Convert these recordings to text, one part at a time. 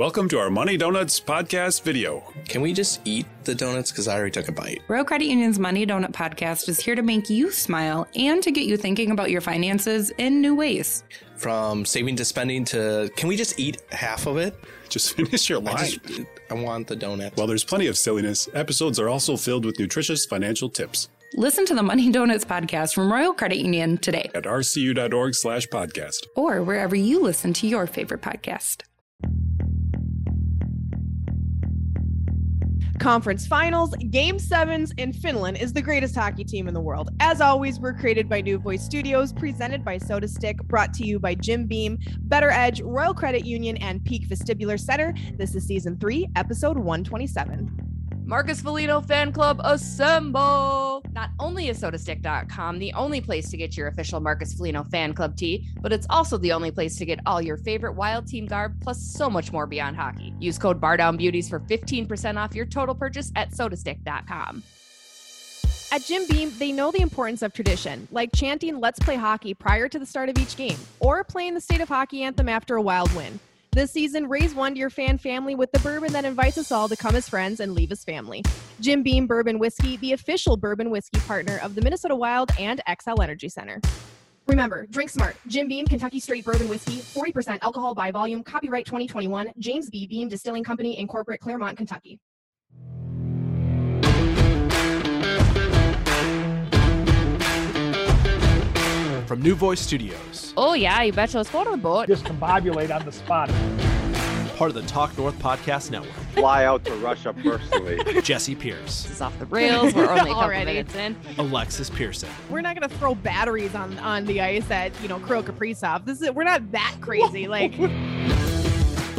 Welcome to our Money Donuts podcast video. Can we just eat the donuts? Because I already took a bite. Royal Credit Union's Money Donut podcast is here to make you smile and to get you thinking about your finances in new ways. From saving to spending to can we just eat half of it? Just finish your line. I, just, I want the donut. While there's plenty of silliness, episodes are also filled with nutritious financial tips. Listen to the Money Donuts podcast from Royal Credit Union today At rcu.org slash podcast. or wherever you listen to your favorite podcast. Conference finals, game sevens, and Finland is the greatest hockey team in the world. As always, we're created by New Voice Studios, presented by SotaStick, brought to you by Jim Beam, BettorEdge, Royal Credit Union, and Peak Vestibular Center. This is season three, episode 127. Marcus Foligno fan club assemble! Not only is sotastick.com the only place to get your official Marcus Foligno fan club tee, but it's also the only place to get all your favorite wild team garb plus so much more beyond hockey. Use code BarDownBeauties for 15% off your total purchase at sotastick.com. At Jim Beam, they know the importance of tradition, like chanting Let's Play Hockey prior to the start of each game, or playing the state of hockey anthem after a wild win. This season, raise one to your fan family with the bourbon that invites us all to come as friends and leave as family. Jim Beam Bourbon Whiskey, the official bourbon whiskey partner of the Minnesota Wild and Xcel Energy Center. Remember, drink smart. Jim Beam Kentucky Straight Bourbon Whiskey, 40% alcohol by volume, copyright 2021, James B. Beam Distilling Company, Incorporate, Clermont, Kentucky. From New Voice Studios, Oh, yeah, you betcha. Let's go to the boat. discombobulate on the spot. part of the Talk North Podcast Network. fly out to Russia personally. Jesse Pierce, This is off the rails. We're only a couple Already. minutes in. Alexis Pearson, We're not gonna throw batteries on on the ice at you know Kirill Kaprizov. This is we're not that crazy. Like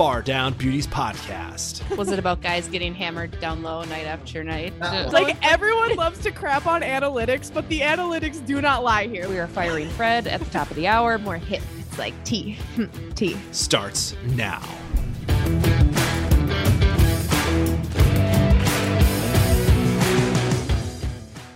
Bar Down Beauties Podcast. Was it about guys getting hammered down low night after night? like everyone loves to crap on analytics, but the analytics do not lie here. we are firing Fred at the top of the hour. more hit. It's like T hmm, T. Starts now.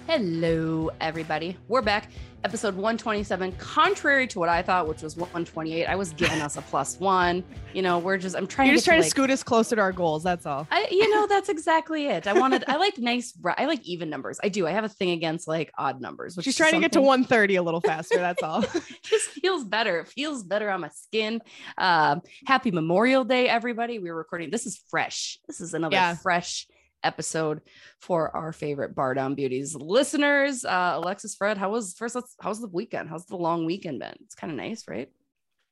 Hello, everybody. We're back. Episode 127. Contrary to what I thought, which was 128, I was giving us a plus one. You know, we're just, I'm trying You're to just trying to like- scoot us closer to our goals. That's all. I, you know, that's exactly it. I wanted, I like nice, I like even numbers. I do. I have a thing against like odd numbers, which She's is trying to get to something- 130 a little faster. That's all. just feels better. It feels better on my skin. Um, happy Memorial Day, everybody. We're recording. This is fresh. This is another Yeah. fresh episode for our favorite Bar Down Beauties listeners. Uh, Alexis, Fred, how was first? Let's, how's the weekend? How's the long weekend been? It's kind of nice, right?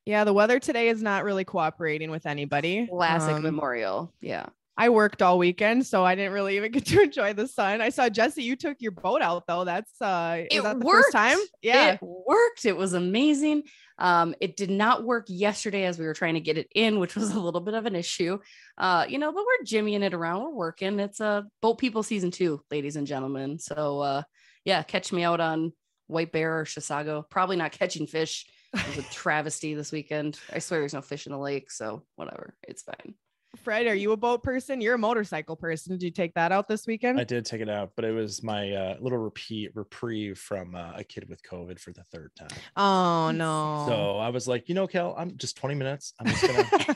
yeah, the weather today is not really cooperating with anybody. Classic Um, Memorial. Yeah. I worked all weekend, so I didn't really even get to enjoy the sun. I saw Jesse, you took your boat out though. That's uh is It that the worked. first time? Yeah. It worked. It was amazing. Um, it did not work yesterday as we were trying to get it in, which was a little bit of an issue. Uh, you know, but we're jimmying it around. We're working. It's a uh, boat people season two, ladies and gentlemen. So uh yeah, catch me out on White Bear or Chisago. Probably not catching fish. It was a travesty this weekend. I swear there's no fish in the lake, so whatever. It's fine. Fred, are you a boat person? You're a motorcycle person. Did you take that out this weekend? I did take it out, but it was my uh, little repeat reprieve from uh, a kid with COVID for the third time. Oh no. So I was like, you know, Kel, I'm just 20 minutes. I'm just gonna just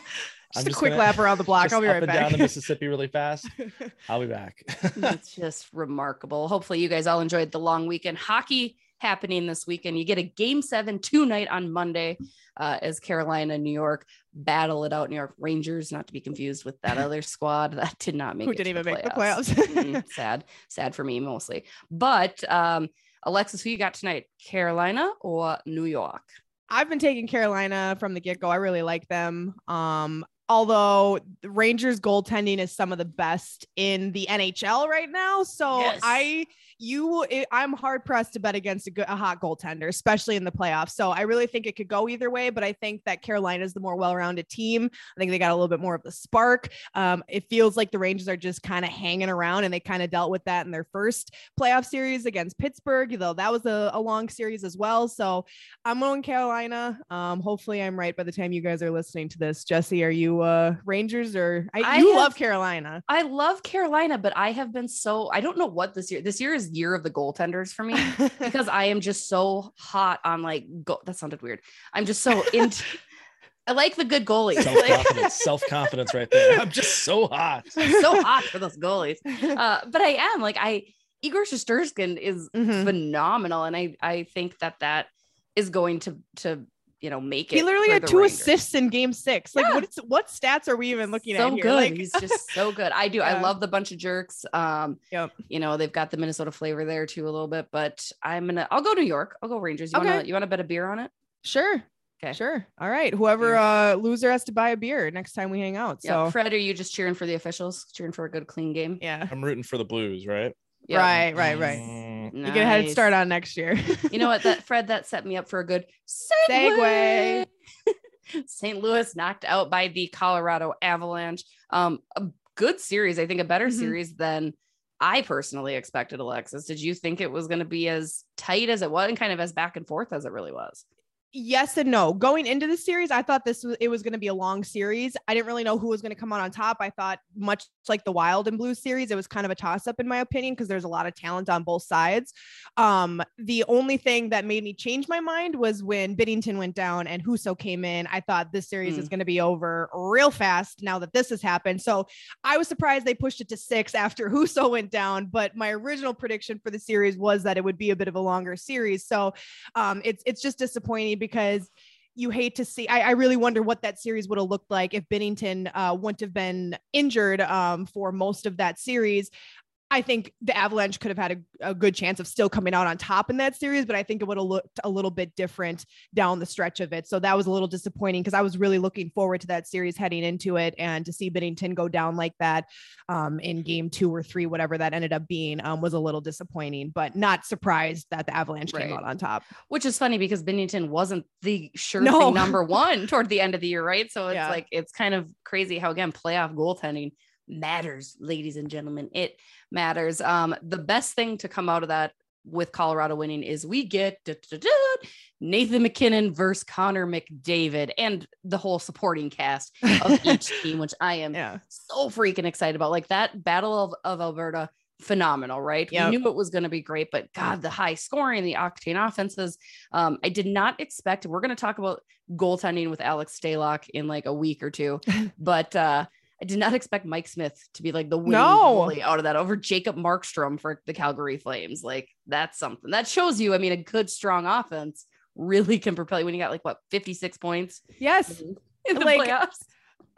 I'm a just quick gonna- lap around the block. I'll be up right and down the Mississippi really fast. I'll be back. it's just remarkable. Hopefully, you guys all enjoyed the long weekend. Hockey happening this weekend. You get a game seven two night on Monday uh, as Carolina New York battle it out. New York Rangers, not to be confused with that other squad that did not make Who it didn't the even make the playoffs. playoffs. Mm, sad, sad for me mostly. But um, Alexis, who you got tonight? Carolina or New York? I've been taking Carolina from the get go. I really like them. Um, although the Rangers goaltending is some of the best in the NHL right now. So Yes. I you it, I'm hard pressed to bet against a, good, a hot goaltender, especially in the playoffs. So I really think it could go either way, but I think that Carolina is the more well-rounded team. I think they got a little bit more of the spark. Um, it feels like the Rangers are just kind of hanging around, and they kind of dealt with that in their first playoff series against Pittsburgh, though that was a, a long series as well. So I'm going Carolina. Um, hopefully I'm right by the time you guys are listening to this. Jesse, are you uh Rangers or I, I you have- love Carolina? I love Carolina, but I have been so I don't know what this year. This year is year of the goaltenders for me. because I am just so hot on like go that sounded weird. I'm just so into I like the good goalies. Self confidence, self confidence, right there. I'm just so hot. so hot for those goalies. Uh, but I am like I Igor Shesterkin is Mhm. phenomenal, and I I think that that is going to to you know make it. He literally had two Rangers. assists in game six. Like Yeah. what, is, what stats are we even looking so at here? good. Like, He's just so good. I do. I love the bunch of jerks. Um, Yep. you know they've got the Minnesota flavor there too a little bit, but I'm gonna. I'll go New York. I'll go Rangers. You Okay. wanna you wanna bet a beer on it? sure. Okay. Sure. All right. Whoever uh loser has to buy a beer next time we hang out. Yeah. So Fred, are you just cheering for the officials? Cheering for a good clean game? yeah. I'm rooting for the Blues, right? Yeah. Right, right, right. Mm, You get a head start on next year. You know what? That Fred, that set me up for a good segue. Segue. St. Louis knocked out by the Colorado Avalanche. Um, a good series. I think a better Mhm. series than I personally expected. Alexis, did you think it was going to be as tight as it was, and kind of as back and forth as it really was? yes and no. Going into the series, I thought this was it was going to be a long series. I didn't really know who was going to come out on top. I thought much like the Wild and Blue series, it was kind of a toss up in my opinion because there's a lot of talent on both sides. Um, the only thing that made me change my mind was when Binnington went down and Husso came in. I thought this series is Mm. going to be over real fast now that this has happened. So I was surprised they pushed it to six after Husso went down. But my original prediction for the series was that it would be a bit of a longer series. So um, it's it's just disappointing because you hate to see. I, I really wonder what that series would have looked like if Binnington uh, wouldn't have been injured um, for most of that series. I think the Avalanche could have had a, a good chance of still coming out on top in that series, but I think it would have looked a little bit different down the stretch of it. So that was a little disappointing because I was really looking forward to that series heading into it and to see Binnington go down like that um, in game two or three, whatever that ended up being, um, was a little disappointing, but not surprised that the Avalanche came out on top. Which is funny because Binnington wasn't the sure No. thing number one toward the end of the year, right? So it's Yeah. like it's kind of crazy how again playoff goaltending matters, ladies and gentlemen. It matters. Um, the best thing to come out of that with Colorado winning is we get da- da- da- Nathan MacKinnon versus Connor McDavid and the whole supporting cast of each team, which I am Yeah. so freaking excited about. Like that Battle of, of Alberta, phenomenal, right? Yep. We knew it was going to be great, but God, the high scoring, the octane offenses. Um, I did not expect. We're going to talk about goaltending with Alex Stalock in like a week or two, but uh, I did not expect Mike Smith to be like the winning No. out of that over Jacob Markstrom for the Calgary Flames. Like that's something that shows you. I mean, a good strong offense really can propel you when you got like what 56 points Yes. in the Like, playoffs.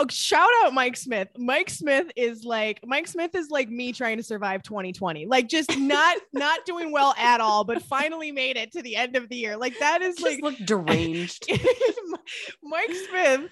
Oh, shout out Mike Smith. Mike Smith is like Mike Smith is like me trying to survive 2020. Like just not not doing well at all, but finally made it to the end of the year. Like that is Just like look deranged. Mike Smith.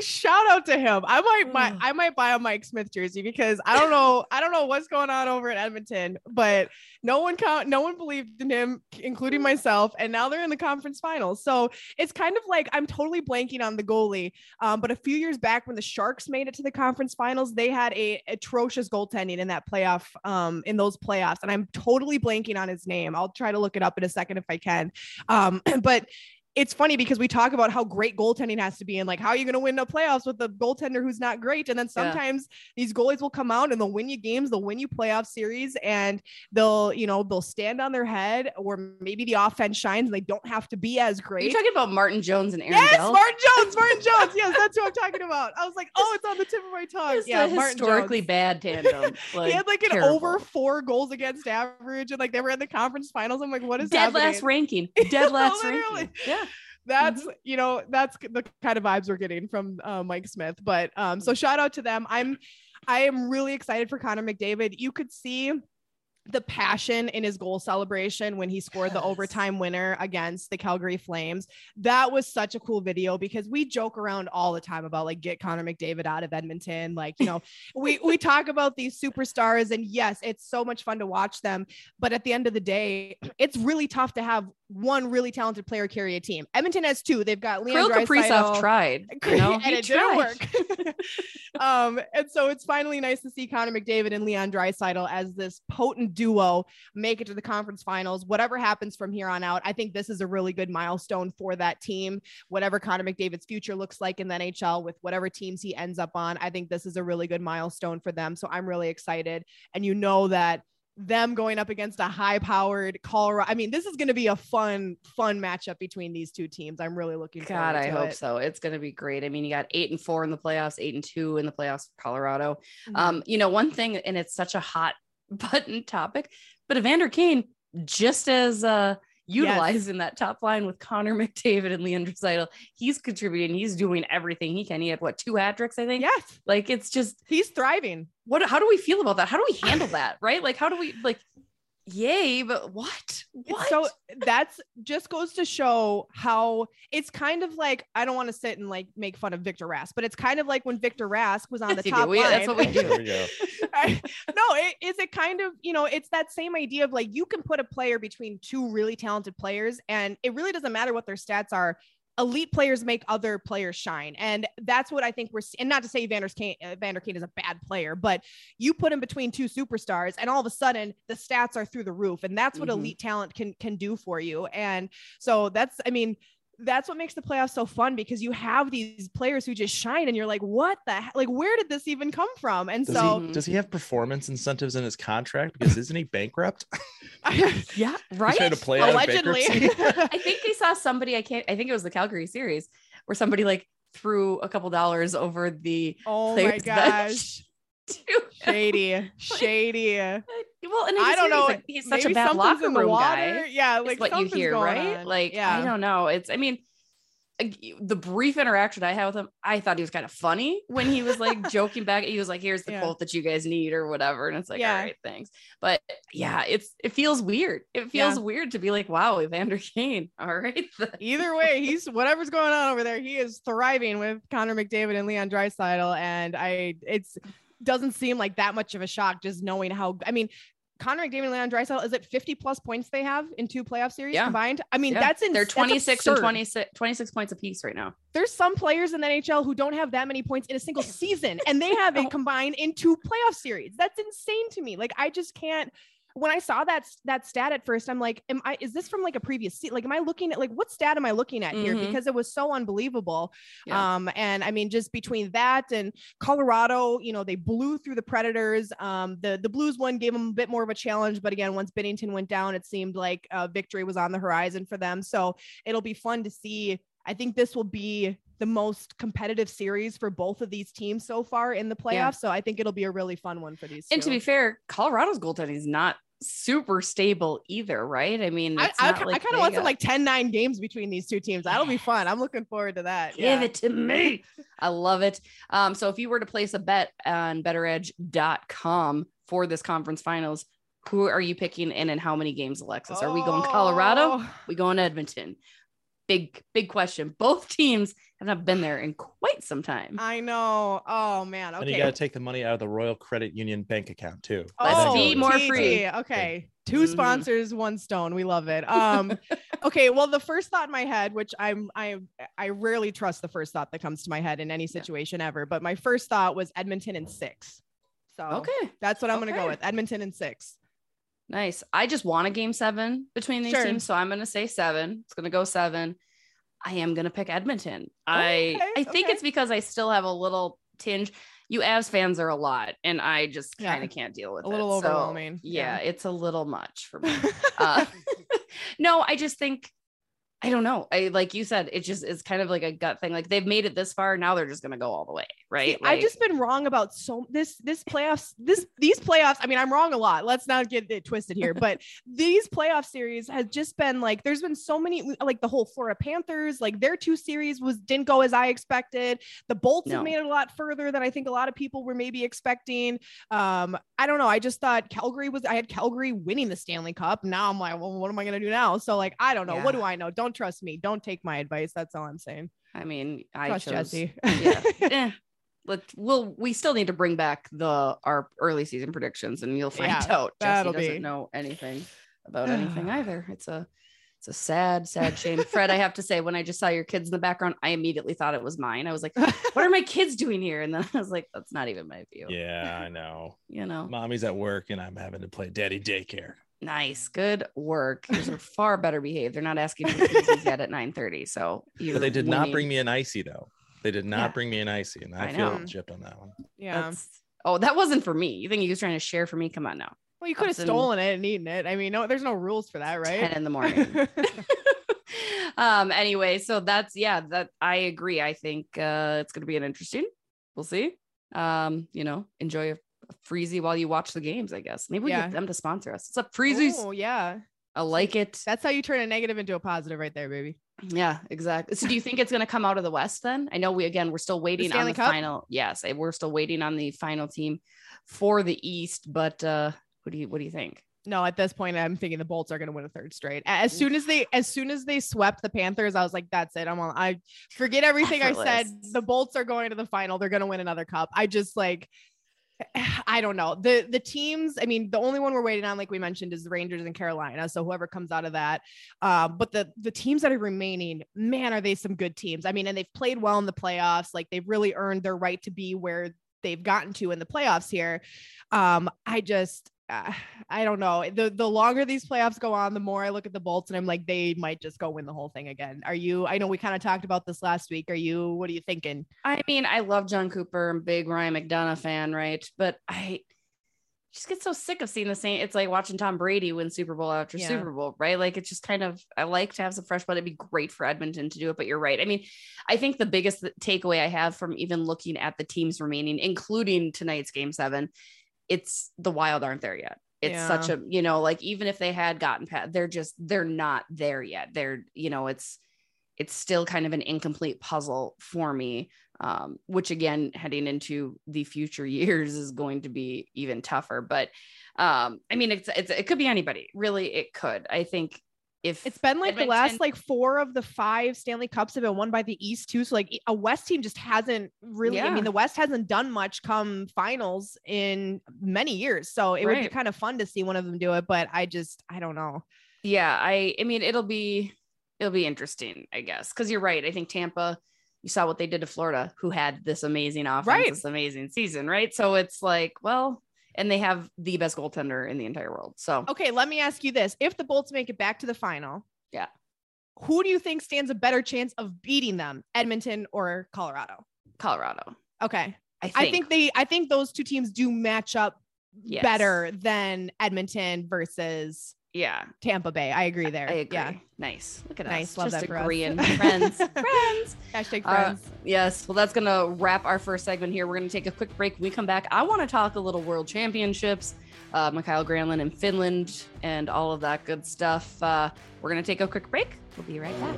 Shout out to him. I might buy I might buy a Mike Smith jersey because I don't know I don't know what's going on over at Edmonton, but no one count no one believed in him, including myself, and now they're in the conference finals. So it's kind of like I'm totally blanking on the goalie. Um, but a few years back when the Sharks made it to the conference finals, they had a atrocious goaltending in that playoff, um, in those playoffs. And I'm totally blanking on his name. I'll try to look it up in a second if I can. Um, but it's funny because we talk about how great goaltending has to be and like how are you going to win the playoffs with a goaltender who's not great and then Yeah. sometimes these goalies will come out and they'll win you games they'll win you playoff series and they'll you know they'll stand on their head or maybe the offense shines and they don't have to be as great you great talking about Martin Jones and Aaron yes Dell? martin jones martin jones yes that's who i'm talking about i was like oh it's on the tip of my tongue yeah historically Jones. bad tandem. he had like an terrible. over four goals against average and like they were in the conference finals i'm like what is that? dead happening? last ranking. Dead last ranking. Yeah. That's Mm-hmm. you know that's the kind of vibes we're getting from uh, mike smith but um so shout out to them i'm i am really excited for connor mcdavid you could see the passion in his goal celebration when he scored the overtime winner against the Calgary Flames. That was such a cool video because we joke around all the time about like get Connor McDavid out of Edmonton. Like, you know, we we talk about these superstars and yes, it's so much fun to watch them, but at the end of the day, it's really tough to have one really talented player carry a team. Edmonton has two. They've got Leon Kaprizov tried. You know, and he it didn't work. um, and so it's finally nice to see Connor McDavid and Leon Draisaitl as this potent duo make it to the conference finals. Whatever happens from here on out, I think this is a really good milestone for that team. Whatever Connor McDavid's future looks like in the NHL with whatever teams he ends up on, I think this is a really good milestone for them. So I'm really excited. And you know that them going up against a high-powered Colorado. I mean, this is going to be a fun, fun matchup between these two teams. I'm really looking forward to it. God, I hope it. so. It's going to be great. I mean, you got eight and four in the playoffs, eight and two in the playoffs for Colorado. Mhm. Um, you know, one thing, and it's such a hot button topic, but Evander Kane, just as uh utilized in that top line with Connor McDavid and Leon Draisaitl, he's contributing, he's doing everything he can. He had what two hat tricks, I think. yes, Like it's just he's thriving. what how do we feel about that? How do we handle that? Right? Like how do we like yay, but what? What? So that's just goes to show how it's kind of like I don't want to sit and like make fun of Victor Rask, but it's kind of like when Victor Rask was on the top We- line. that's what we do. There we. I- no, it, is it kind of, you know, it's that same idea of like you can put a player between two really talented players and it really doesn't matter what their stats are. Elite players make other players shine. And that's what I think we're, and not to say Vander Kane, uh, Vander Kane is a bad player, but you put him between two superstars and all of a sudden the stats are through the roof. And that's what Mhm. elite talent can, can do for you. And so that's, I mean, that's what makes the playoffs so fun because you have these players who just shine and you're like, what the heck? Like, where did this even come from? And Does, so, he, does he have performance incentives in his contract? Because isn't he bankrupt? yeah, right. trying to play allegedly. I think I saw somebody, I can't, I think it was the Calgary series where somebody like threw a couple dollars over the oh my gosh. bench. Shady, shady. well, and I don't he's know. Like, he's such a bad locker room water. guy. Yeah, Like like what you hear, right? on. Like yeah, I don't know. It's I mean, uh, the brief interaction I had with him, I thought he was kind of funny when he was like joking back. He was like, "Here's the Yeah. quote that you guys need" or whatever, and it's like, Yeah. "All right, thanks." But yeah, it's it feels weird. It feels Yeah. weird to be like, "Wow, Evander Kane." All right, Either way, he's whatever's going on over there. He is thriving with Connor McDavid and Leon Draisaitl, and I it's doesn't seem like that much of a shock just knowing how. I mean, Connor McDavid and Leon Draisaitl is it 50 plus points they have in two playoff series Yeah. combined? I mean, Yeah. that's in they're 26 and absurd. 26, 26 points apiece right now. There's some players in the NHL who don't have that many points in a single season, and they have it combined in two playoff series. That's insane to me. Like I just can't. When I saw that that stat at first, I'm like, "Am I? Is this from like a previous seat? Like, am I looking at like what stat am I looking at here? Mhm. Because it was so unbelievable. Yeah. Um, and I mean, just between that and Colorado, you know, they blew through the Predators. Um, the the Blues one gave them a bit more of a challenge, but again, once Binnington went down, it seemed like uh, victory was on the horizon for them. So it'll be fun to see. I think this will be the most competitive series for both of these teams so far in the playoffs. Yeah. So I think it'll be a really fun one for these. And to be fair, Colorado's goaltending is not super stable either, right? I mean, I, it's I, not I like kind of want some like 10 9 games between these two teams. That'll be fun. I'm looking forward to that. Give Yeah. it to me. I love it. Um, so if you were to place a bet on bettoredge.com for this conference finals, who are you picking in and how many games, Alexis? Are we going Colorado? Oh. we going Edmonton? Big, big question. Both teams have not been there in quite some time. I know. Oh man. And you got to take the money out of the Royal Credit Union bank account too. Less oh, fee, more TT. free. Okay. 2 Mhm. sponsors, one stone. We love it. Um, okay. Well, the first thought in my head, which I'm I I rarely trust the first thought that comes to my head in any situation ever, but my first thought was Edmonton and six. So Okay, that's what I'm gonna go with. Edmonton and six. Nice. I just want a game seven between these Sure. teams, so I'm going to say seven. It's going to go seven. I am going to pick Edmonton. I Okay, I think okay. it's because I still have a little tinge. You Avs fans are a lot, and I just Yeah. kind of can't deal with A it. A little So, overwhelming. Yeah, Yeah. it's a little much for me. uh, no, I just think I don't know. I like you said, it just is kind of like a gut thing. Like they've made it this far, now they're just gonna go all the way, right? See, I've just been wrong about so this this playoffs this these playoffs. I mean, I'm wrong a lot. Let's not get it twisted here, but these playoff series has just been like there's been so many like the whole Florida Panthers, like their two series was didn't go as I expected. The Bolts No. have made it a lot further than I think a lot of people were maybe expecting. Um, I don't know. I just thought Calgary was I had Calgary winning the Stanley Cup. Now I'm like, well, what am I gonna do now? So like, I don't know. What do I know? Don't trust me. Don't take my advice. That's all I'm saying. I mean, I Trust chose Jesse. yeah. eh, let we'll we still need to bring back the our early season predictions and you'll find Yeah, out Jesse doesn't be- know anything about anything either. It's a it's a sad, sad shame. Fred, I have to say, when I just saw your kids in the background, I immediately thought it was mine. I was like, what are my kids doing here? And then I was like, that's not even my view. Yeah, I know. You know, Mommy's at work and I'm having to play daddy daycare. nice, good work. Yours are far better behaved. They're not asking for koozies yet at 9 30. So you But they did not bring me an icy though. They did not Yeah. bring me an icy, and I, I feel know. gypped on that one. yeah. That's, oh, that wasn't for me. You think he was trying to share for me? Come on now. Well, you could have Ups and- stolen it and eaten it. I mean, no, there's no rules for that, right? 10 in the morning. um anyway so that's yeah that i agree i think uh it's gonna be an interesting we'll see um you know enjoy a, a freezy while you watch the games i guess maybe we Yeah. get them to sponsor us it's a freezy. Oh, yeah. i like it That's how you turn a negative into a positive right there, baby. Yeah exactly so do you think it's gonna come out of the west then i know we again we're still waiting on the Cup? final yes eh, we're still waiting on the final team for the east but uh what do you what do you think No, at this point, I'm thinking the Bolts are going to win a third straight. As soon as they, as soon as they swept the Panthers, I was like, "That's it. I'm on. I forget everything I said. The Bolts are going to the final. They're going to win another cup. I just like, I don't know the the teams. I mean, the only one we're waiting on, like we mentioned, is the Rangers and Carolina. So whoever comes out of that, um, but the the teams that are remaining, man, are they some good teams? I mean, and they've played well in the playoffs. Like they've really earned their right to be where they've gotten to in the playoffs here. Um, I just uh, I don't know. The the longer these playoffs go on, the more I look at the Bolts and I'm like, they might just go win the whole thing again. Are you? I know we kind of talked about this last week. Are you? What are you thinking? I mean, I love Jon Cooper. I'm big Ryan McDonagh fan, right? But I just get so sick of seeing the same. It's like watching Tom Brady win Super Bowl after Yeah. Super Bowl, right? Like it's just kind of I like to have some fresh blood. It'd be great for Edmonton to do it, but you're right. I mean, I think the biggest takeaway I have from even looking at the teams remaining, including tonight's game seven, it's the Wild aren't there yet. It's such a you know like even if they had gotten past, they're just they're not there yet. They're you know it's it's still kind of an incomplete puzzle for me um, which again heading into the future years is going to be even tougher but um, i mean it's, it's it could be anybody really it could i think if It's been like the last like four of the five Stanley Cups have been won by the East too. So like a West team just hasn't really. I mean, the West hasn't done much come finals in many years. So it would be kind of fun to see one of them do it. But I just I don't know. yeah i i mean it'll be it'll be interesting i guess because you're right i think tampa you saw what they did to florida who had this amazing offense Right. this amazing season right so it's like well and they have the best goaltender in the entire world so Okay, let me ask you this: If the Bolts make it back to the final, Yeah. who do you think stands a better chance of beating them, Edmonton or Colorado? colorado Okay, i think, I think they, I think those two teams do match up Yes. better than Edmonton versus yeah Tampa Bay. I agree there. I agree. Yeah. Nice. Look at Nice. us. Love Just that for us. friends. Friends. Hashtag Uh, friends. yes. Well, that's going to wrap our first segment here. We're going to take a quick break. When we come back, I want to talk a little World Championships, uh, Mikael Granlund in Finland, and all of that good stuff. Uh, we're going to take a quick break. We'll be right back.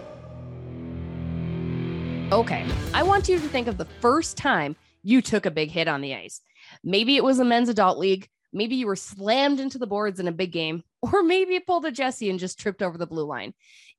Okay. I want you to think of the first time you took a big hit on the ice. Maybe it was a men's adult league. Maybe you were slammed into the boards in a big game, or maybe you pulled a Jesse and just tripped over the blue line.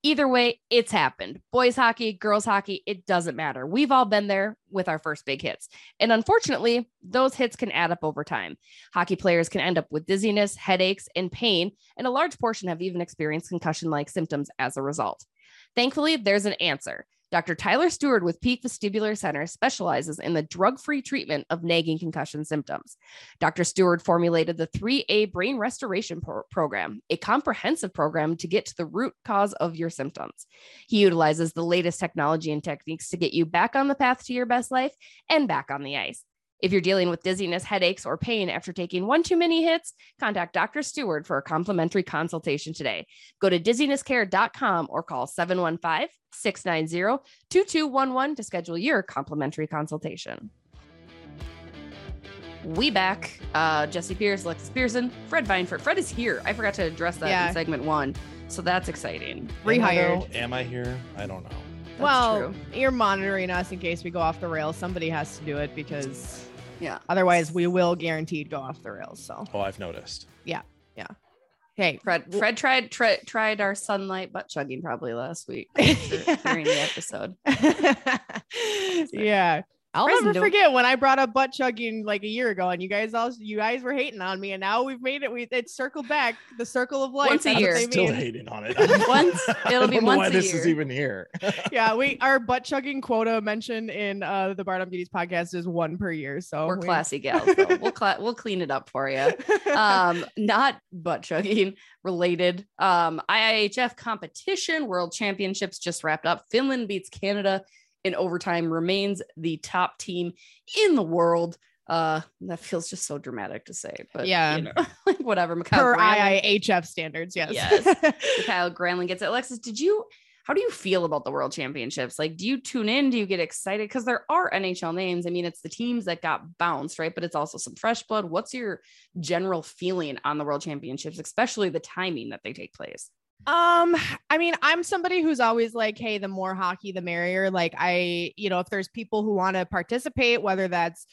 Either way, it's happened. Boys hockey, girls hockey, it doesn't matter. We've all been there with our first big hits. And unfortunately, those hits can add up over time. Hockey players can end up with dizziness, headaches, and pain, and a large portion have even experienced concussion like symptoms as a result. Thankfully, there's an answer. Dr. Tyler Stewart with Peak Vestibular Center specializes in the drug free treatment of nagging concussion symptoms. Dr. Stewart formulated the 3A Brain Restoration Pro- Program, a comprehensive program to get to the root cause of your symptoms. He utilizes the latest technology and techniques to get you back on the path to your best life and back on the ice. If you're dealing with dizziness, headaches, or pain after taking one too many hits, contact Dr. Stewart for a complimentary consultation today. Go to dizzinesscare.com or call 715 690 2211 to schedule your complimentary consultation. We back. Uh, Jesse Pierce, Alexis Pearson, Fred Vineford. Fred is here. I forgot to address that Yeah. in segment one. So that's exciting. Am I Rehired. Am I here? I don't know. That's well, true. you're monitoring us in case we go off the rails. Somebody has to do it because Yeah. otherwise we will guaranteed go off the rails. So Oh, I've noticed. Yeah. Yeah. Hey, Fred Fred tried tri- tried our sunlight butt chugging probably last week during the episode. yeah. I'll Present never forget when I brought up butt chugging like a year ago, and you guys all you guys were hating on me, and now we've made it. We it circled back the circle of life. Once a That's year. Still mean. hating on it. Once- it'll I be don't know once why a this is even here. yeah, we our butt chugging quota mentioned in uh the Bar Down Beauties podcast is one per year. So We're we- classy gals. Though. We'll cla- we'll clean it up for you. um not butt chugging related um iihf competition world championships just wrapped up finland beats canada in overtime remains the top team in the world uh that feels just so dramatic to say but Yeah. you know like whatever. Mikael Per Granlund- IIHF standards, yes. Yes. Mikael Granlund gets it. Alexis, did you? How do you feel about the World Championships? Like, do you tune in? Do you get excited? Because there are NHL names. I mean, it's the teams that got bounced, right? But it's also some fresh blood. What's your general feeling on the World Championships, especially the timing that they take place? Um, I mean, I'm somebody who's always like, hey, the more hockey, the merrier. Like, I, you know, if there's people who want to participate, whether that's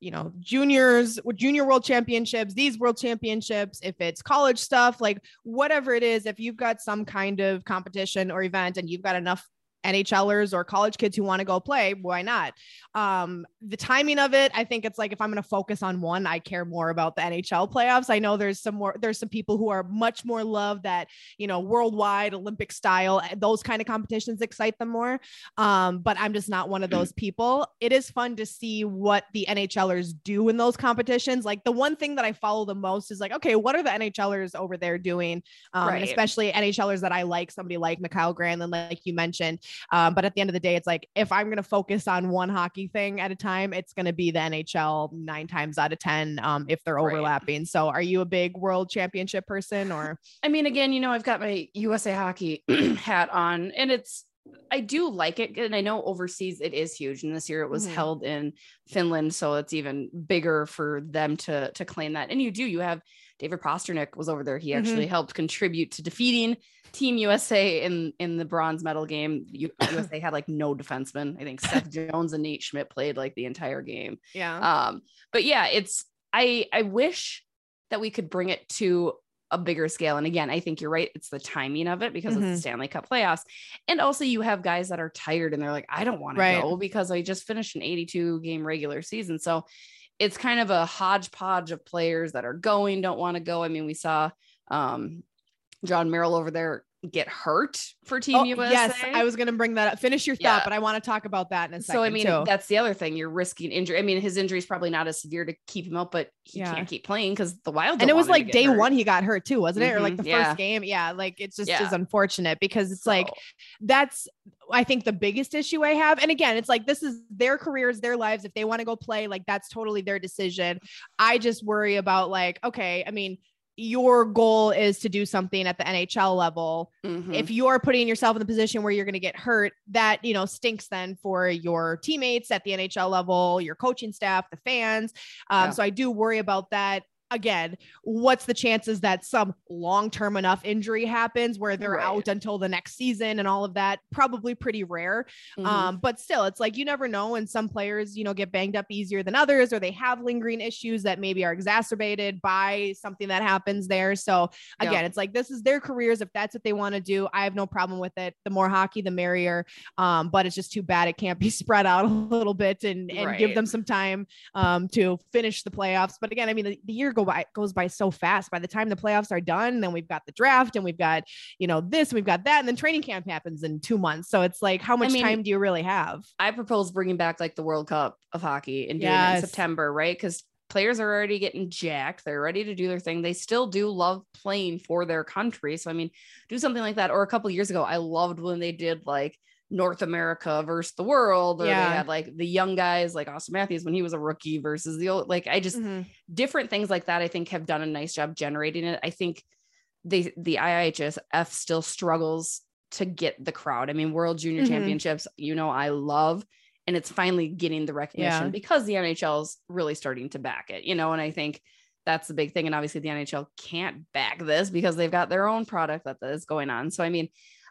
you know, juniors, junior world championships, these world championships, if it's college stuff, like whatever it is, if you've got some kind of competition or event and you've got enough NHLers or college kids who want to go play, why not? Um, the timing of it, I think it's like if I'm going to focus on one, I care more about the NHL playoffs. I know there's some more, there's some people who are much more love that, you know, worldwide Olympic style, eh, those kind of competitions excite them more. Um, but I'm just not one of those people. It is fun to see what the NHLers do in those competitions. Like the one thing that I follow the most is like, okay, what are the NHLers over there doing? Um, Right. especially NHLers that I like, somebody like Mikael Granlund, like you mentioned. Um, but at the end of the day, it's like if I'm going to focus on one hockey thing at a time, it's going to be the NHL nine times out of 10 um, if they're Right. overlapping. So are you a big world championship person or? I mean, again, you know, I've got my USA hockey hat on and it's, I do like it. And I know overseas it is huge. And this year it was Mhm. held in Finland. So it's even bigger for them to, to claim that. And you do, you have David Pastrnak was over there. He actually helped contribute to defeating Team USA in, in the bronze medal game. USA had like no defensemen. I think Seth Jones and Nate Schmidt played like the entire game. Yeah. Um, but yeah, it's I I wish that we could bring it to a bigger scale. And again, I think you're right. It's the timing of it because it's Mhm. the Stanley Cup playoffs. And also you have guys that are tired and they're like, I don't want Right. to go because I just finished an 82 game regular season. So it's kind of a hodgepodge of players that are going, don't want to go. I mean, we saw um Jon Merrill over there get hurt for Team Oh, USA. yes, I was going to bring that up. Finish your Yeah. thought, but I want to talk about that in a second. so I mean, too. that's the other thing. You're risking injury. I mean, his injury is probably not as severe to keep him out, but he Yeah. can't keep playing because the Wild. and it was like day hurt. one he got hurt too wasn't it or like Mhm, the first game yeah like it's just Yeah. is unfortunate because it's like that's i think the biggest issue i have and again it's like this is their careers their lives if they want to go play like that's totally their decision i just worry about like okay i mean your goal is to do something at the nhl level Mhm. if you're putting yourself in the position where you're going to get hurt that you know stinks then for your teammates at the nhl level your coaching staff the fans um, Yeah. so i do worry about that again what's the chances that some long-term enough injury happens where they're Right. out until the next season and all of that probably pretty rare Mhm. um, but still, it's like you never know. And some players, you know, get banged up easier than others, or they have lingering issues that maybe are exacerbated by something that happens there. So Yeah. again, it's like this is their careers. If that's what they want to do, I have no problem with it. The more hockey, the merrier. Um, but it's just too bad it can't be spread out a little bit and, and give them some time um, to finish the playoffs. But again, I mean, the, the year go by goes by so fast. By the time the playoffs are done, then we've got the draft and we've got you know this, we've got that, and then training camp happens in two months. So it's like, how much mean, time do you really have? I propose bringing back like the World Cup of hockey and doing it in September, right? Because players are already getting jacked. They're ready to do their thing. They still do love playing for their country. So I mean, do something like that. Or a couple years ago, I loved when they did like North America versus the world, or Yeah. they had like the young guys like Auston Matthews when he was a rookie versus the old. Like I just Mhm. different things like that. I think have done a nice job generating it. I think they the IIHSF still struggles to get the crowd. I mean, World Junior Mhm. Championships, you know, I love, and it's finally getting the recognition Yeah. because the NHL is really starting to back it, you know, and I think that's the big thing. And obviously, the NHL can't back this because they've got their own product that is going on. So, I mean,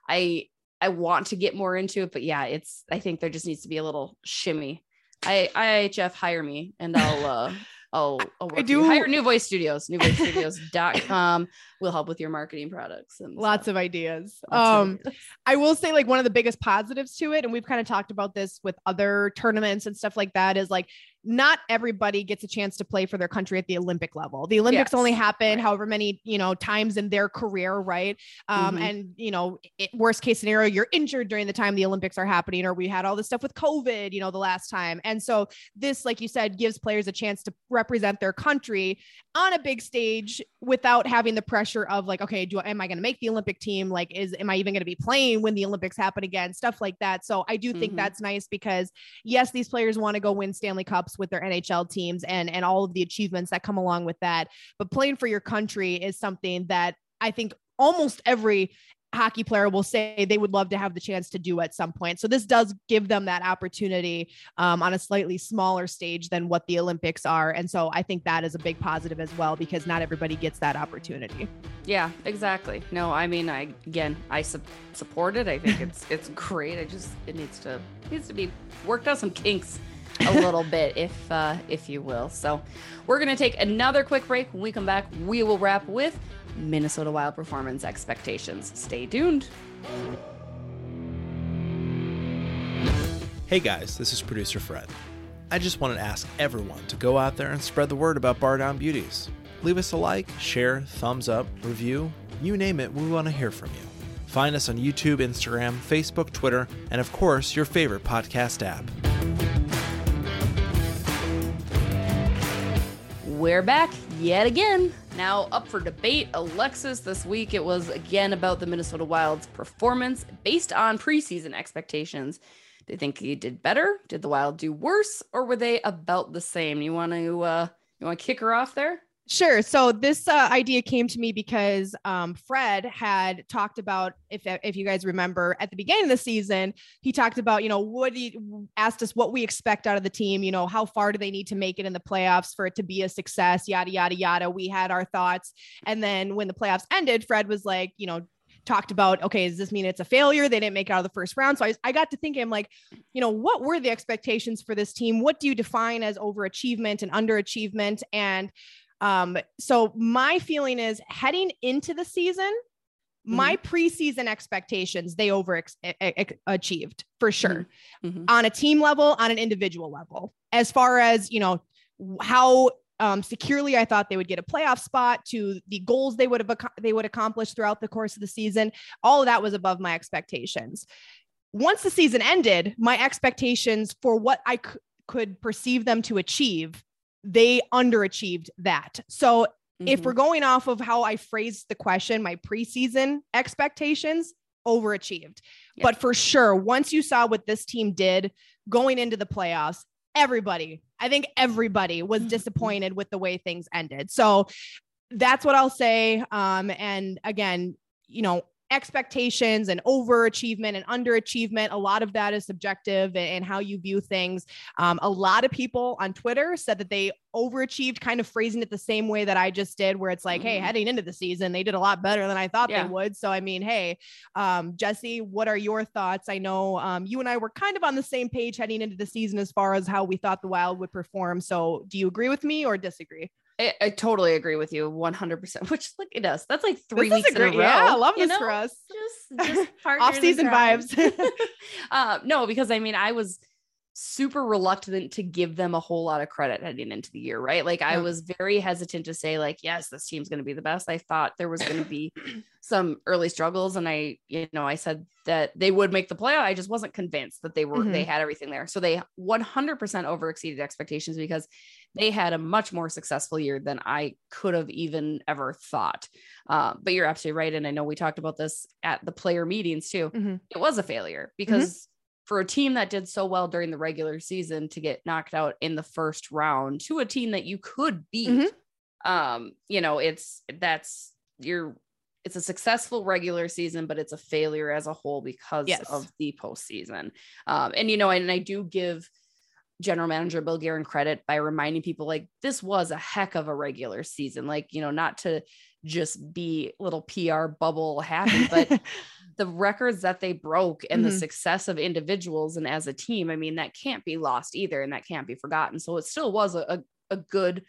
I I want to get more into it, but yeah, it's I think there just needs to be a little shimmy. I IHF hire me and I'll uh I'll, I'll work I do- hire New Voice Studios, newvoicestudios.com will help with your marketing products and Lots of ideas. Lots of um, ideas. I will say like one of the biggest positives to it, and we've kind of talked about this with other tournaments and stuff like that, is like not everybody gets a chance to play for their country at the Olympic level. The Olympics only happen however many, you know, times in their career, right? Um, Mhm. and you know, it, worst case scenario, you're injured during the time the Olympics are happening, or we had all this stuff with COVID, you know, the last time. And so this, like you said, gives players a chance to represent their country on a big stage without having the pressure of like, okay, do am I going to make the Olympic team? Like, is am I even going to be playing when the Olympics happen again? Stuff like that. So I do think Mhm. that's nice because yes, these players want to go win Stanley Cups, with their NHL teams and and all of the achievements that come along with that. But playing for your country is something that I think almost every hockey player will say they would love to have the chance to do at some point. So this does give them that opportunity um, on a slightly smaller stage than what the Olympics are. And so I think that is a big positive as well because not everybody gets that opportunity. Yeah, exactly. No, I mean, I again, I su- support it. I think it's it's great. I just it needs to needs to be worked out some kinks a little bit, if uh, if you will. So we're gonna take another quick break. When we come back, we will wrap with Minnesota Wild performance expectations. Stay tuned. Hey guys, this is producer Fred. I just wanted to ask everyone to go out there and spread the word about Bar Down Beauties. Leave us a like, share, thumbs up, review, you name it, we want to hear from you. Find us on YouTube, Instagram, Facebook, Twitter, and of course, your favorite podcast app. We're back yet again. Now up for debate. Alexis, this week it was again about the Minnesota Wild's performance based on preseason expectations. Do you think he did better? Did the Wild do worse, or were they about the same? You want to uh, you want to kick her off there? Sure. So this uh, idea came to me because um, Fred had talked about, if if you guys remember, at the beginning of the season, he talked about, you know, what he asked us what we expect out of the team. You know, how far do they need to make it in the playoffs for it to be a success? Yada yada yada. We had our thoughts, and then when the playoffs ended, Fred was like, you know, talked about okay does this mean it's a failure they didn't make it out of the first round so I, I got to thinking i'm like you know what were the expectations for this team what do you define as overachievement and underachievement and um, so my feeling is heading into the season, my preseason expectations they over achieved for sure Mhm. on a team level, on an individual level. As far as you know, how um, securely I thought they would get a playoff spot to the goals they would have ac- they would accomplish throughout the course of the season. All of that was above my expectations. Once the season ended, my expectations for what I c- could perceive them to achieve, they underachieved that. So if Mhm. we're going off of how I phrased the question, my preseason expectations overachieved. Yeah. But for sure, once you saw what this team did going into the playoffs, everybody, I think everybody was Mhm. disappointed with the way things ended. So that's what I'll say. Um, and again, you know, expectations and overachievement and underachievement, a lot of that is subjective and, how you view things. Um, a lot of people on Twitter said that they overachieved, kind of phrasing it the same way that I just did, where it's like, hey, Mhm. heading into the season, they did a lot better than I thought Yeah. they would. So, I mean, hey, um, Jesse, what are your thoughts? I know um, you and I were kind of on the same page heading into the season as far as how we thought the Wild would perform. So, do you agree with me or disagree? I, I totally agree with you 100%. Which look it does. That's like three This is weeks a great- in a row. yeah, I love this for us. Just, just partnering Off-season vibes. uh, no, because I mean, I was super reluctant to give them a whole lot of credit heading into the year, right? Like I was very hesitant to say, like, yes, this team's going to be the best. I thought there was going to be some early struggles, and I, you know, I said that they would make the playoff. I just wasn't convinced that they were they had everything there. So they 100% over exceeded expectations because they had a much more successful year than I could have even ever thought. Uh, but you're absolutely right, and I know we talked about this at the player meetings too. Mhm. It was a failure because for a team that did so well during the regular season to get knocked out in the first round to a team that you could beat, Mhm. um, you know, it's that's you're it's a successful regular season, but it's a failure as a whole because Yes. of the postseason. Um, and you know, and I do give general manager Bill Guerin credit by reminding people like this was a heck of a regular season. Like, you know, not to just be little PR bubble happy, but the records that they broke and the Mhm. success of individuals and as a team, I mean, that can't be lost either, and that can't be forgotten. So it still was a, a, a good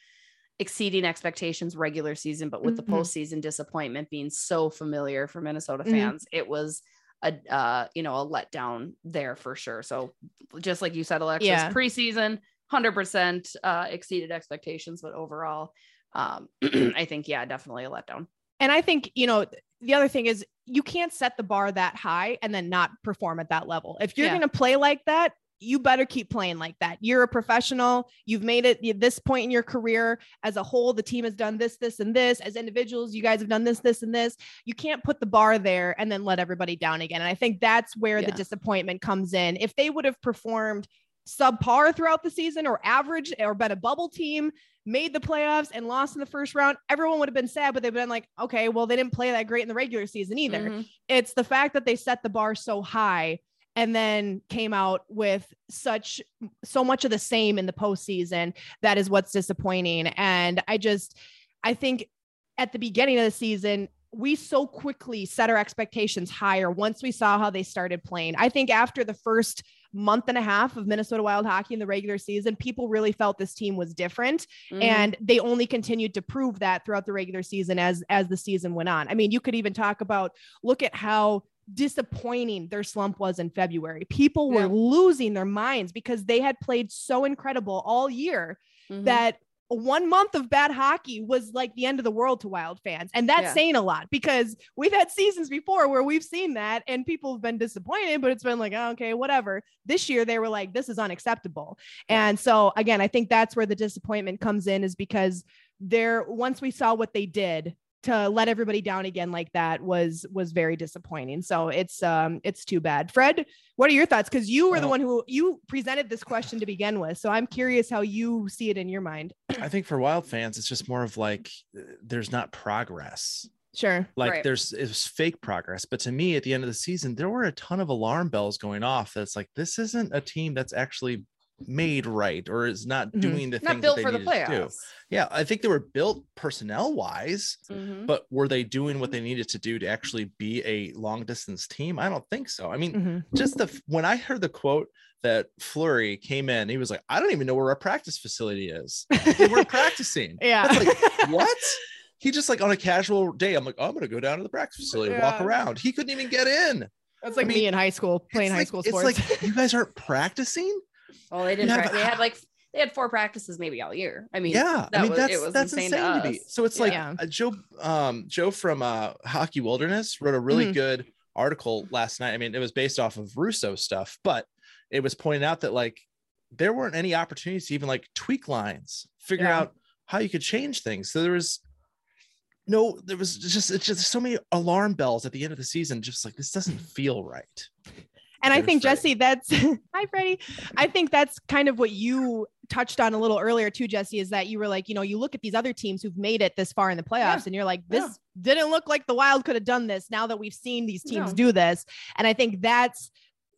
exceeding expectations regular season, but with the Mhm. postseason disappointment being so familiar for Minnesota Mhm. fans, it was a uh, you know, a letdown there for sure. So just like you said, Alexis, Yeah. preseason, hundred percent uh exceeded expectations, but overall, um, I think yeah, definitely a letdown. And I think, you know, the other thing is you can't set the bar that high and then not perform at that level. If you're Yeah. going to play like that, you better keep playing like that. You're a professional. You've made it this point in your career as a whole. The team has done this, this, and this. As individuals, you guys have done this, this, and this. You can't put the bar there and then let everybody down again. And I think that's where the disappointment comes in. If they would have performed subpar throughout the season or average or been a bubble team, made the playoffs and lost in the first round, everyone would have been sad, but they've been like, okay, well, they didn't play that great in the regular season either. Mhm. It's the fact that they set the bar so high and then came out with such so much of the same in the postseason that is what's disappointing. And I just I think at the beginning of the season, we so quickly set our expectations higher once we saw how they started playing. I think after the first month and a half of Minnesota Wild hockey in the regular season, people really felt this team was different Mhm. and they only continued to prove that throughout the regular season as as the season went on. I mean, you could even talk about look at how disappointing their slump was in February. People were Yeah. losing their minds because they had played so incredible all year Mhm. that one month of bad hockey was like the end of the world to wild fans and that's Yeah. saying a lot because we've had seasons before where we've seen that and people have been disappointed but it's been like oh, okay whatever. This year they were like this is unacceptable. And so again i think that's where the disappointment comes in is because there once we saw what they did to let everybody down again like that was was very disappointing so it's um it's too bad fred what are your thoughts because you were the one who you presented this question to begin with so i'm curious how you see it in your mind I think for Wild fans, it's just more of like uh, there's not progress. sure Like Right. there's it's fake progress. But to me, at the end of the season, there were a ton of alarm bells going off. That's like this isn't a team that's actually made right or is not Mhm. doing the Mm-hmm. not things built that for they the needed to do. Yeah, I think they were built personnel wise, Mhm. but were they doing what they needed to do to actually be a long distance team? I don't think so. I mean, Mhm. just the when I heard the quote that Fleury came in, he was like, I don't even know where our practice facility is. They weren't practicing. yeah That's like, what? He just like on a casual day, I'm like, oh, I'm gonna go down to the practice facility, and walk around. He couldn't even get in. that's like I mean, me in high school playing high like- school it's sports like you guys aren't practicing. Well, they didn't. Yeah, prac- they had like they had four practices maybe all year. I mean, yeah, that I mean was- that's it was that's insane insane, to to, me. So it's like Yeah. uh, Joe um Joe from uh Hockey Wilderness wrote a really Mhm. good article last night. I mean, it was based off of Russo stuff, but it was pointed out that like there weren't any opportunities to even like tweak lines, figure Yeah. out how you could change things. So there was no, there was just it's just so many alarm bells at the end of the season, just like this doesn't feel right. And I think Freddie. Jesse, that's hi Freddie. I think that's kind of what you touched on a little earlier too, Jesse, is that you were like, you know, you look at these other teams who've made it this far in the playoffs, Yeah. and you're like, this Yeah. didn't look like the Wild could have done this. Now that we've seen these teams No. do this, and I think that's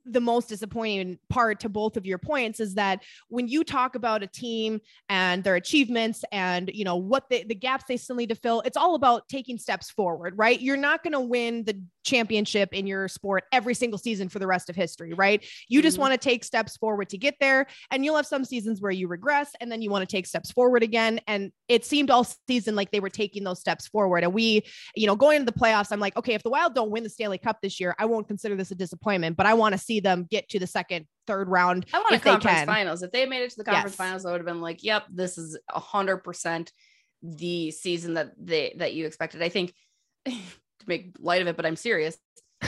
the most disappointing part to both of your points is that when you talk about a team and their achievements and you know what they, the gaps they still need to fill it's all about taking steps forward right you're not going to win the championship in your sport every single season for the rest of history right you just Mhm. want to take steps forward to get there and you'll have some seasons where you regress and then you want to take steps forward again and it seemed all season like they were taking those steps forward and we you know going into the playoffs i'm like okay if the wild don't win the stanley cup this year i won't consider this a disappointment but i want to see them get to the second third round I want a if they conference finals. If they made it to the conference Yes. finals, I would have been like, "Yep, this is a hundred percent the season that they that you expected." I think make light of it, but I'm serious.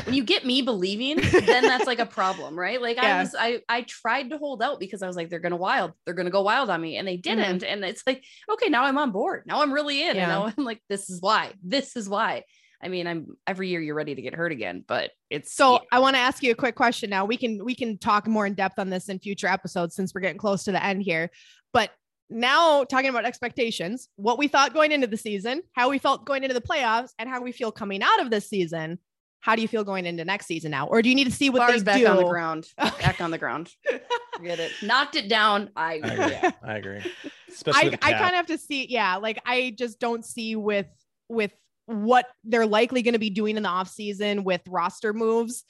When you get me believing, then that's like a problem, right? Like Yeah. I was, I I tried to hold out because I was like, they're gonna wild, they're gonna go wild on me, and they mm-hmm. didn't. And it's like, okay, now I'm on board. Now I'm really in. Yeah. And now I'm like, this is why. This is why. I mean, I'm every year you're ready to get hurt again, but it's So I want to ask you a quick question now. We can we can talk more in depth on this in future episodes since we're getting close to the end here. But now talking about expectations, what we thought going into the season, how we felt going into the playoffs, and how we feel coming out of this season. How do you feel going into next season now? Or do you need to see what bars they back do? on the ground. Okay. Back on the ground. Get it. Knocked it down. I I agree. agree. I agree. Especially I, I kind of have to see, yeah, like I just don't see with with what they're likely going to be doing in the offseason with roster moves.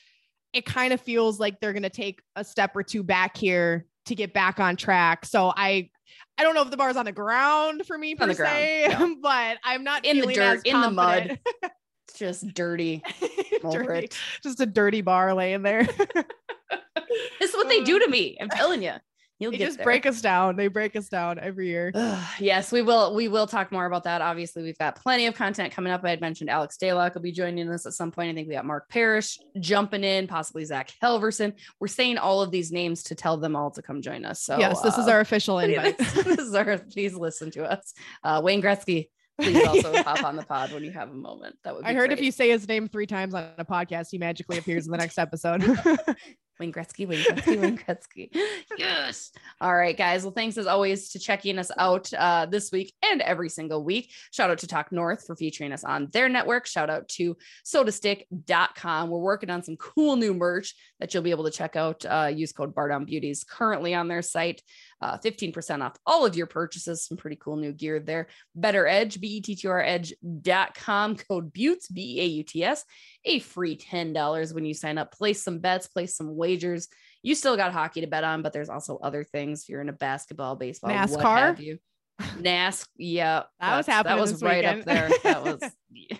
It kind of feels like they're going to take a step or two back here to get back on track. So I I don't know if the bar's on the ground for me per the ground, se, no. but I'm not In the dirt, in the mud. It's just dirty. Dirty. it. Just a dirty bar laying there. This is what they do to me. I'm telling you. You'll they get just there. break us down. They break us down every year. Ugh, yes, we will. We will talk more about that. Obviously, we've got plenty of content coming up. I had mentioned Alex Stalock will be joining us at some point. I think we got Mark Parrish jumping in, possibly Zach Helverson. We're saying all of these names to tell them all to come join us. So yes, this is uh, our official invite. this, is our. Please listen to us, uh, Wayne Gretzky. Please also hop on the pod when you have a moment. That would. Be I heard if you say his name three times on a podcast, he magically appears in the next episode. Wayne Gretzky, Wayne Gretzky, Wayne Gretzky. Yes. All right, guys. Well, thanks as always to checking us out uh, this week and every single week. Shout out to Talk North for featuring us on their network. Shout out to sotastick.com. We're working on some cool new merch that you'll be able to check out. Uh, use code Bar Down Beauties currently on their site. Uh, 15% off all of your purchases. Some pretty cool new gear there. BettorEdge, B E T T R Edge.com. Code Beauts, B E A U T S. A free $10 when you sign up. Place some bets, place some wagers. You still got hockey to bet on, but there's also other things. If you're into basketball, baseball, what NASCAR? have you. NAS, yeah, That was happening That was right up there. That was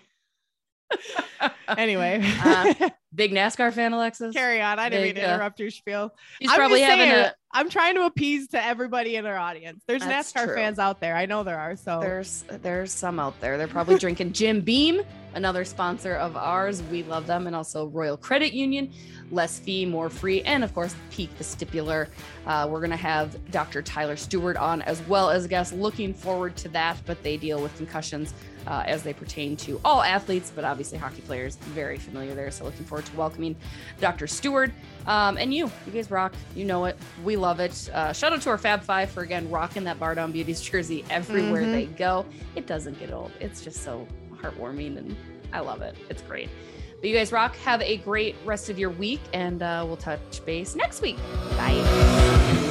anyway, Uh, big NASCAR fan, Alexis. carry on. I didn't mean to uh, interrupt your spiel. She's I'm probably having saying, a. I'm trying to appease to everybody in our audience. There's That's NASCAR true. fans out there. I know there are. So There's there's some out there. They're probably drinking Jim Beam, another sponsor of ours. We love them, and also Royal Credit Union. Less fee, more free, and of course, Peak Vestibular. Uh, we're gonna have Dr. Tyler Stewart on as well as a guest. Looking forward to that. But they deal with concussions uh, as they pertain to all athletes, but obviously hockey players. Very familiar there. So looking forward to welcoming Dr. Stewart. Um, and you, you guys rock. You know it. We love it. Uh, shout out to our Fab Five for again rocking that Bar Down Beauties jersey everywhere Mhm. they go. It doesn't get old. It's just so heartwarming and I love it. It's great. But you guys rock. Have a great rest of your week and uh, we'll touch base next week. Bye.